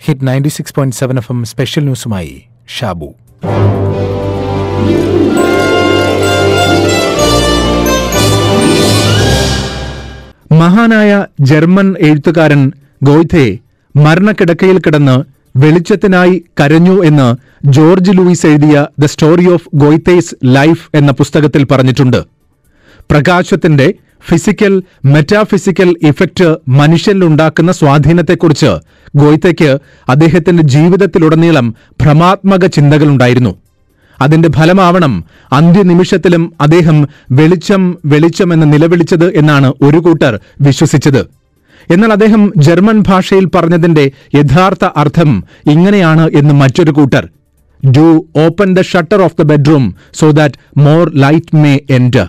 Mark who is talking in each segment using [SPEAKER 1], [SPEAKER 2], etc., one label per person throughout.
[SPEAKER 1] Hit ninety six point seven F M special ന്യൂസുമായി Shabu.
[SPEAKER 2] മഹാനായ German എഴുത്തുകാരൻ Goethe മരണക്കിടക്കയിൽ കിടന്ന് വെളിച്ചത്തിനായി കരഞ്ഞു എന്ന് ജോർജ് ലൂയിസ് എഴുതിയ the story of Goethe's life എന്ന പുസ്തകത്തിൽ പറഞ്ഞിട്ടുണ്ട്. പ്രകാശത്തിന്റെ ഫിസിക്കൽ മെറ്റാഫിസിക്കൽ ഇഫക്റ്റ് മനുഷ്യനിലുണ്ടാക്കുന്ന സ്വാധീനത്തെക്കുറിച്ച് ഗോയ്ത്തയ്ക്ക് അദ്ദേഹത്തിന്റെ ജീവിതത്തിലുടനീളം ഭ്രമാത്മക ചിന്തകളുണ്ടായിരുന്നു. അതിന്റെ ഫലമാവണം അന്ത്യനിമിഷത്തിലും അദ്ദേഹം വെളിച്ചം വെളിച്ചം എന്ന് നിലവിളിച്ചത് എന്നാണ് ഒരു കൂട്ടർ വിശ്വസിച്ചത്. എന്നാൽ അദ്ദേഹം ജർമ്മൻ ഭാഷയിൽ പറഞ്ഞതിന്റെ യഥാർത്ഥ അർത്ഥം ഇങ്ങനെയാണ് എന്ന് മറ്റൊരു കൂട്ടർ. Do open the shutter of the bedroom so that more light may enter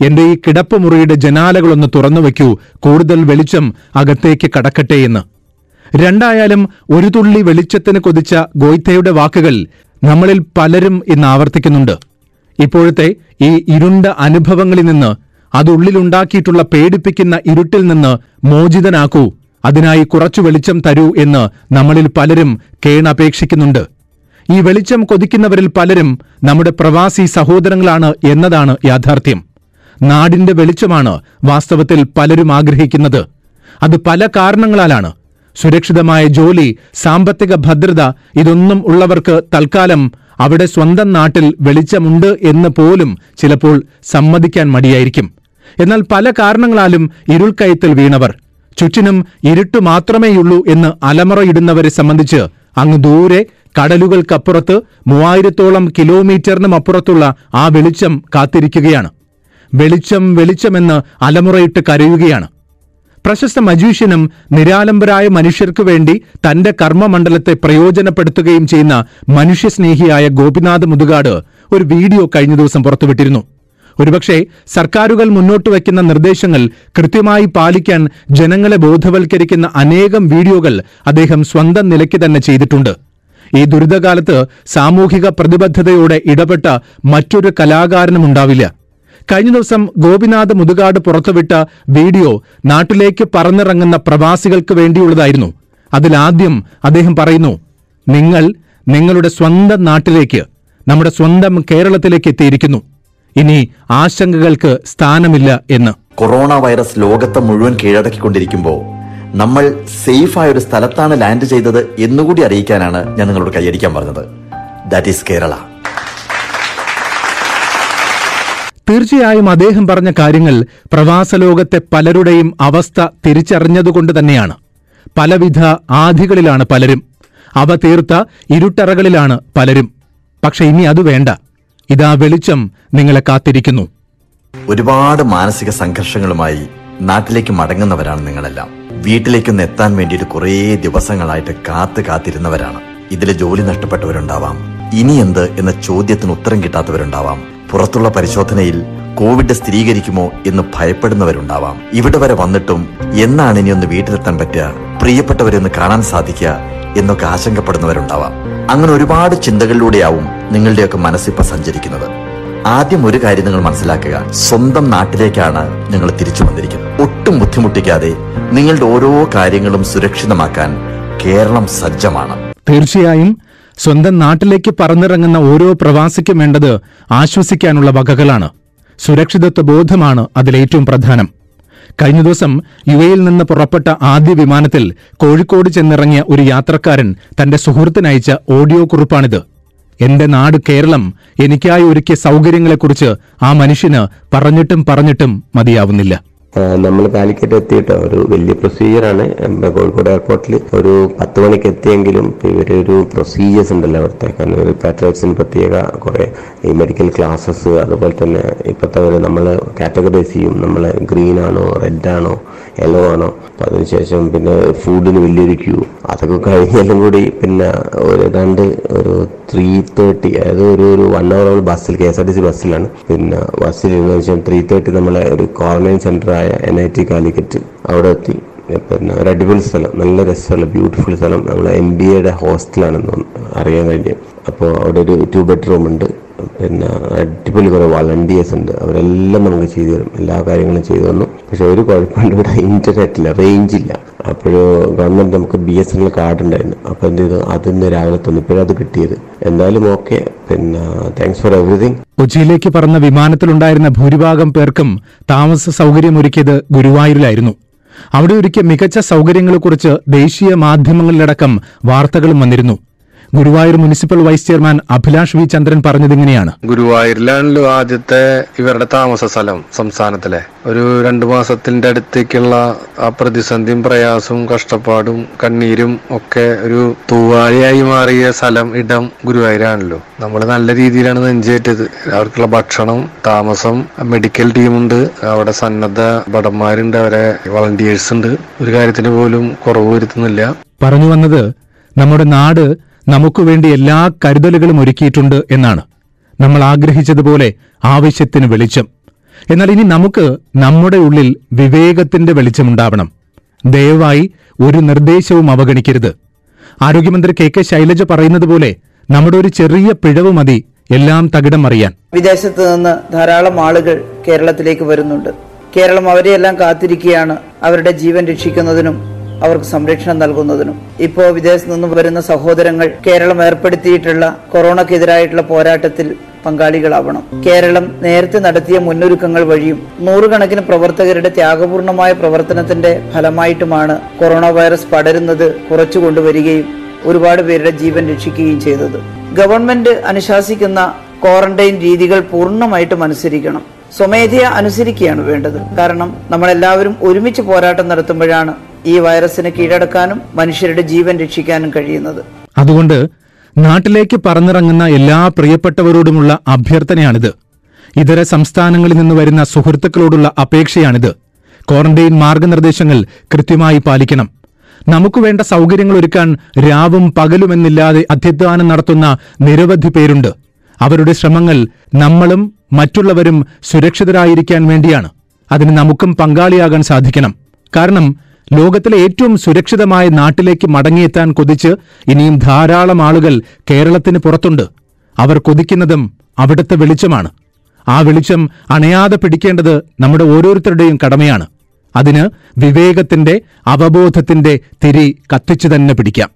[SPEAKER 2] എന്റെ ഈ കിടപ്പ് കിടപ്പുമുറിയുടെ ജനാലകളൊന്ന് തുറന്നു വയ്ക്കൂ കൂടുതൽ വെളിച്ചം അകത്തേക്ക് കടക്കട്ടെ എന്ന്. രണ്ടായാലും ഒരു തുള്ളി വെളിച്ചത്തിന് കൊതിച്ച ഗോയ്ത്തയുടെ വാക്കുകൾ നമ്മളിൽ പലരും ഇന്ന് ആവർത്തിക്കുന്നുണ്ട്. ഇപ്പോഴത്തെ ഈ ഇരുണ്ട അനുഭവങ്ങളിൽ നിന്ന് അതുള്ളിലുണ്ടാക്കിയിട്ടുള്ള പേടിപ്പിക്കുന്ന ഇരുട്ടിൽ നിന്ന് മോചിതനാക്കൂ. അതിനായി കുറച്ചു വെളിച്ചം തരൂ എന്ന് നമ്മളിൽ പലരും കേണപേക്ഷിക്കുന്നുണ്ട്. ഈ വെളിച്ചം കൊതിക്കുന്നവരിൽ പലരും നമ്മുടെ പ്രവാസി സഹോദരങ്ങളാണ് എന്നതാണ് യാഥാർത്ഥ്യം. നാടിന്റെ വെളിച്ചമാണ് വാസ്തവത്തിൽ പലരും ആഗ്രഹിക്കുന്നത്. അത് പല കാരണങ്ങളാലാണ്. സുരക്ഷിതമായ ജോലി സാമ്പത്തിക ഭദ്രത ഇതൊന്നും ഉള്ളവർക്ക് തൽക്കാലം അവിടെ സ്വന്തം നാട്ടിൽ വെളിച്ചമുണ്ട് എന്ന് പോലും ചിലപ്പോൾ സമ്മതിക്കാൻ മടിയായിരിക്കും. എന്നാൽ പല കാരണങ്ങളാലും ഇരുൾക്കയത്തിൽ വീണവർ. ചുറ്റിനും ഇരുട്ടു മാത്രമേയുള്ളൂ എന്ന് അലമുറയിടുന്നവരെ സംബന്ധിച്ച് അങ്ങ് ദൂരെ കടലുകൾക്കപ്പുറത്ത് മൂവായിരത്തോളം കിലോമീറ്ററിനും അപ്പുറത്തുള്ള ആ വെളിച്ചം കാത്തിരിക്കുകയാണ്. വെളിച്ചം വെളിച്ചമെന്ന് അലമുറയിട്ട് കരയുകയാണ്. പ്രശസ്ത മജീഷ്യനും നിരാലംബരായ മനുഷ്യർക്കു വേണ്ടി തന്റെ കർമ്മമണ്ഡലത്തെ പ്രയോജനപ്പെടുത്തുകയും ചെയ്യുന്ന മനുഷ്യസ്നേഹിയായ ഗോപിനാഥ് മുതുകാട് ഒരു വീഡിയോ കഴിഞ്ഞ ദിവസം പുറത്തുവിട്ടിരുന്നു. ഒരുപക്ഷെ സർക്കാരുകൾ മുന്നോട്ട് വയ്ക്കുന്ന നിർദ്ദേശങ്ങൾ കൃത്യമായി പാലിക്കാൻ ജനങ്ങളെ ബോധവൽക്കരിക്കുന്ന അനേകം വീഡിയോകൾ അദ്ദേഹം സ്വന്തം നിലയ്ക്ക് തന്നെ ചെയ്തിട്ടുണ്ട്. ഈ ദുരിതകാലത്ത് സാമൂഹിക പ്രതിബദ്ധതയോടെ ഇടപെട്ട മറ്റൊരു കലാകാരനും ഉണ്ടാവില്ല കഴിഞ്ഞ ദിവസം ഗോപിനാഥ് മുതുകാട് പുറത്തുവിട്ട വീഡിയോ നാട്ടിലേക്ക് പറന്നിറങ്ങുന്ന പ്രവാസികൾക്ക് വേണ്ടിയുള്ളതായിരുന്നു. അതിലാദ്യം അദ്ദേഹം പറയുന്നു നിങ്ങൾ നിങ്ങളുടെ സ്വന്തം നാട്ടിലേക്ക് നമ്മുടെ സ്വന്തം കേരളത്തിലേക്ക് എത്തിയിരിക്കുന്നു. ഇനി ആശങ്കകൾക്ക് സ്ഥാനമില്ല എന്ന്.
[SPEAKER 3] കൊറോണ വൈറസ് ലോകത്തെ മുഴുവൻ കീഴടക്കിക്കൊണ്ടിരിക്കുമ്പോൾ നമ്മൾ സേഫായ ഒരു സ്ഥലത്താണ് ലാൻഡ് ചെയ്തത് എന്നുകൂടി അറിയിക്കാനാണ് ഞാൻ നിങ്ങളോട് കൈയടിക്കാൻ പറഞ്ഞത്. ദാറ്റ് ഈസ് കേരള
[SPEAKER 2] തീർച്ചയായും അദ്ദേഹം പറഞ്ഞ കാര്യങ്ങൾ പ്രവാസലോകത്തെ പലരുടെയും അവസ്ഥ തിരിച്ചറിഞ്ഞതുകൊണ്ട് തന്നെയാണ്. പലവിധ ആധികളിലാണ് പലരും. അവ തീർത്ത ഇരുട്ടറകളിലാണ് പലരും. പക്ഷെ ഇനി അത് വേണ്ട. ഇതാ വെളിച്ചം നിങ്ങളെ കാത്തിരിക്കുന്നു.
[SPEAKER 3] ഒരുപാട് മാനസിക സംഘർഷങ്ങളുമായി നാട്ടിലേക്ക് മടങ്ങുന്നവരാണ് നിങ്ങളെല്ലാം. വീട്ടിലേക്കൊന്ന് എത്താൻ വേണ്ടിയിട്ട് കുറേ ദിവസങ്ങളായിട്ട് കാത്തു കാത്തിരുന്നവരാണ്. ഇതിലെ ജോലി നഷ്ടപ്പെട്ടവരുണ്ടാവാം. ഇനി എന്ത് എന്ന ചോദ്യത്തിന് ഉത്തരം കിട്ടാത്തവരുണ്ടാവാം. പുറത്തുള്ള പരിശോധനയിൽ കോവിഡ് സ്ഥിരീകരിക്കുമോ എന്ന് ഭയപ്പെടുന്നവരുണ്ടാവാം. ഇവിടെ വരെ വന്നിട്ടും എന്നാണ് ഇനി ഒന്ന് വീട്ടിലെത്താൻ പറ്റുക പ്രിയപ്പെട്ടവരെ ഒന്ന് കാണാൻ സാധിക്കുക എന്നൊക്കെ ആശങ്കപ്പെടുന്നവരുണ്ടാവാം. അങ്ങനെ ഒരുപാട് ചിന്തകളിലൂടെയാവും നിങ്ങളുടെയൊക്കെ മനസ്സിപ്പോ സഞ്ചരിക്കുന്നത്. ആദ്യം ഒരു കാര്യം നിങ്ങൾ മനസ്സിലാക്കുക സ്വന്തം നാട്ടിലേക്കാണ് നിങ്ങൾ തിരിച്ചു വന്നിരിക്കുന്നത്. ഒട്ടും ബുദ്ധിമുട്ടിക്കാതെ നിങ്ങളുടെ ഓരോ കാര്യങ്ങളും സുരക്ഷിതമാക്കാൻ കേരളം സജ്ജമാണ്.
[SPEAKER 2] തീർച്ചയായും സ്വന്തം നാട്ടിലേക്ക് പറന്നിറങ്ങുന്ന ഓരോ പ്രവാസിക്കും വേണ്ടത് ആശ്വസിക്കാനുള്ള വകകളാണ്. സുരക്ഷിതത്വ ബോധമാണ് അതിലേറ്റവും പ്രധാനം. കഴിഞ്ഞ ദിവസം യു എയിൽ നിന്ന് പുറപ്പെട്ട ആദ്യ വിമാനത്തിൽ കോഴിക്കോട് ചെന്നിറങ്ങിയ ഒരു യാത്രക്കാരൻ തന്റെ സുഹൃത്തിനയച്ച ഓഡിയോ കുറിപ്പാണിത്. എന്റെ നാട് കേരളം എനിക്കായി ഒരുക്കിയ സൗകര്യങ്ങളെക്കുറിച്ച് ആ മനുഷ്യന് പറഞ്ഞിട്ടും പറഞ്ഞിട്ടും മതിയാവുന്നില്ല.
[SPEAKER 4] നമ്മൾ കാലിക്കറ്റ് എത്തിയിട്ട്? ഒരു വലിയ പ്രൊസീജിയറാണ് കോഴിക്കോട് എയർപോർട്ടിൽ ഒരു പത്ത് മണിക്ക് എത്തിയെങ്കിലും ഇവരെ ഒരു പ്രൊസീജിയേഴ്സ് ഉണ്ടല്ലോ അവിടുത്തെ. കാരണം ഒരു പ്രത്യേക കുറേ ഈ മെഡിക്കൽ ക്ലാസ്സസ് അതുപോലെ തന്നെ ഇപ്പോഴത്തെ ഒരു നമ്മൾ കാറ്റഗറൈസ് ചെയ്യും. നമ്മൾ ഗ്രീൻ ആണോ റെഡ് ആണോ യെല്ലോ ആണോ. അതിനുശേഷം പിന്നെ ഫുഡിന് വലിയൊരു ക്യൂ അതൊക്കെ കഴിഞ്ഞാലും കൂടി പിന്നെ ഒരു രണ്ട് ഒരു ത്രീ തേർട്ടി അതായത് ഒരു ഒരു വൺ അവർ നമ്മൾ ബസ്സിൽ K S R T C ബസ്സിലാണ്. പിന്നെ ബസ്സിൽ ഇരുന്ന ശേഷം ത്രീ തേർട്ടി നമ്മളെ ഒരു ക്വാറന്റൈൻ സെന്ററായ എൻ ഐ ടി കാലിക്കറ്റ് അവിടെ എത്തി. പിന്നെ ഒരു അടിപൊളി സ്ഥലം നല്ല രസമുള്ള ബ്യൂട്ടിഫുൾ സ്ഥലം. നമ്മളെ എം ബി എയുടെ ഹോസ്റ്റലാണെന്ന് അറിയാൻ കഴിഞ്ഞു. അപ്പോൾ അവിടെ ഒരു ടു ബെഡ്റൂം ഉണ്ട്. പിന്നെ അടിപൊളി കുറെ വളണ്ടിയേഴ്സ് ഉണ്ട്. അവരെല്ലാം നമുക്ക് ചെയ്തു തരും. എല്ലാ കാര്യങ്ങളും ചെയ്തു തന്നു. പക്ഷെ ഒരു കുഴപ്പമുണ്ട് ഇവിടെ റേഞ്ച് ഇല്ല. അപ്പോൾ ഗവൺമെന്റ് നമുക്ക് B S N L card ഉണ്ടായിരുന്നു. അപ്പോൾ എന്ത് ചെയ്തു? അതിന്ന് രാവിലെ തന്നു. ഇപ്പോഴത് കിട്ടിയത്. എന്തായാലും ഓക്കെ പിന്നെ താങ്ക്സ് ഫോർ എവറിഥിങ്
[SPEAKER 2] കൊച്ചിയിലേക്ക് പറന്ന വിമാനത്തിലുണ്ടായിരുന്ന ഭൂരിഭാഗം പേർക്കും താമസ സൗകര്യമൊരുക്കിയത് ഗുരുവായൂരിലായിരുന്നു. അവിടെ ഒരുക്കിയ മികച്ച സൗകര്യങ്ങളെക്കുറിച്ച് ദേശീയ മാധ്യമങ്ങളിലടക്കം വാർത്തകളും വന്നിരുന്നു. Guruvayur municipal vice chairman Abhilash V Chandran പറഞ്ഞതിങ്ങനെയാണ്
[SPEAKER 5] ഗുരുവായൂരിലാണല്ലോ ആദ്യത്തെ ഇവരുടെ താമസ സ്ഥലം സംസ്ഥാനത്തിലെ. ഒരു രണ്ടു മാസത്തിന്റെ അടുത്തേക്കുള്ള ആ പ്രതിസന്ധിയും പ്രയാസവും കഷ്ടപ്പാടും കണ്ണീരും ഒക്കെ ഒരു തൂവാലയായി മാറിയ സ്ഥലം ഇടം ഗുരുവായൂരാണല്ലോ. നമ്മൾ നല്ല രീതിയിലാണ് നെഞ്ചേറ്റത്. അവർക്കുള്ള ഭക്ഷണം താമസം മെഡിക്കൽ ടീമുണ്ട്. അവിടെ സന്നദ്ധ ഭടന്മാരുണ്ട്. അവരെ വളണ്ടിയേഴ്സ് ഉണ്ട് ഒരു കാര്യത്തിന് പോലും കുറവ് വരുത്തുന്നില്ല.
[SPEAKER 2] പറഞ്ഞു വന്നത് നമ്മുടെ നാട് നമുക്ക് വേണ്ടി എല്ലാ കരുതലുകളും ഒരുക്കിയിട്ടുണ്ട് എന്നാണ്. നമ്മൾ ആഗ്രഹിച്ചതുപോലെ ആവശ്യത്തിന് വെളിച്ചം. എന്നാൽ ഇനി നമുക്ക് നമ്മുടെ ഉള്ളിൽ വിവേകത്തിന്റെ വെളിച്ചമുണ്ടാവണം. ദയവായി ഒരു നിർദ്ദേശവും അവഗണിക്കരുത്. ആരോഗ്യമന്ത്രി കെ കെ ശൈലജ പറയുന്നത് പോലെ നമ്മുടെ ഒരു ചെറിയ പിഴവ് മതി എല്ലാം തകിടം അറിയാൻ
[SPEAKER 6] വിദേശത്ത് നിന്ന് ധാരാളം ആളുകൾ കേരളത്തിലേക്ക് വരുന്നുണ്ട്. കേരളം അവരെയെല്ലാം കാത്തിരിക്കുകയാണ്. അവരുടെ ജീവൻ രക്ഷിക്കുന്നതിനും അവർക്ക് സംരക്ഷണം നൽകുന്നതിനും. ഇപ്പോൾ വിദേശത്ത് നിന്ന് വരുന്ന സഹോദരങ്ങൾ കേരളം ഏർപ്പെടുത്തിയിട്ടുള്ള കൊറോണക്കെതിരായിട്ടുള്ള പോരാട്ടത്തിൽ പങ്കാളികളാവണം. കേരളം നേരത്തെ നടത്തിയ മുന്നൊരുക്കങ്ങൾ വഴിയും നൂറുകണക്കിന് പ്രവർത്തകരുടെ ത്യാഗപൂർണമായ പ്രവർത്തനത്തിന്റെ ഫലമായിട്ടുമാണ് കൊറോണ വൈറസ് പടരുന്നത് കുറച്ചു കൊണ്ടുവരികയും ഒരുപാട് പേരുടെ ജീവൻ രക്ഷിക്കുകയും ചെയ്തത്. ഗവൺമെന്റ് അനുശാസിക്കുന്ന ക്വാറന്റൈൻ രീതികൾ പൂർണമായിട്ടും അനുസരിക്കണം. സ്വമേധയ അനുസരിക്കുകയാണ് വേണ്ടത്. കാരണം നമ്മളെല്ലാവരും ഒരുമിച്ച് പോരാട്ടം നടത്തുമ്പോഴാണ് ഈ വൈറസിനെ കീഴടക്കാനും മനുഷ്യരുടെ ജീവൻ രക്ഷിക്കാനും കഴിയുന്നത്.
[SPEAKER 2] അതുകൊണ്ട് നാട്ടിലേക്ക് പറന്നിറങ്ങുന്ന എല്ലാ പ്രിയപ്പെട്ടവരോടുമുള്ള അഭ്യർത്ഥനയാണിത്. ഇതര സംസ്ഥാനങ്ങളിൽ നിന്ന് വരുന്ന സുഹൃത്തുക്കളോടുള്ള അപേക്ഷയാണിത്. ക്വാറന്റൈൻ മാർഗനിർദ്ദേശങ്ങൾ കൃത്യമായി പാലിക്കണം. നമുക്ക് വേണ്ട സൗകര്യങ്ങൾ ഒരുക്കാൻ രാവും പകലുമെന്നില്ലാതെ അധ്യധ്വാനം നടത്തുന്ന നിരവധി പേരുണ്ട്. അവരുടെ ശ്രമങ്ങൾ നമ്മളും മറ്റുള്ളവരും സുരക്ഷിതരായിരിക്കാൻ വേണ്ടിയാണ്. അതിന് നമുക്കും പങ്കാളിയാകാൻ സാധിക്കണം. കാരണം ലോകത്തിലെ ഏറ്റവും സുരക്ഷിതമായ നാട്ടിലേക്ക് മടങ്ങിയെത്താൻ കൊതിച്ച് ഇനിയും ധാരാളം ആളുകൾ കേരളത്തിന് പുറത്തുണ്ട്. അവർ കൊതിക്കുന്നതും അവിടുത്തെ വെളിച്ചമാണ്. ആ വെളിച്ചം അണയാതെ പിടിക്കേണ്ടത് നമ്മുടെ ഓരോരുത്തരുടെയും കടമയാണ്. അതിന് വിവേകത്തിന്റെ അവബോധത്തിന്റെ തിരി കത്തിച്ചു തന്നെ പിടിക്കാം.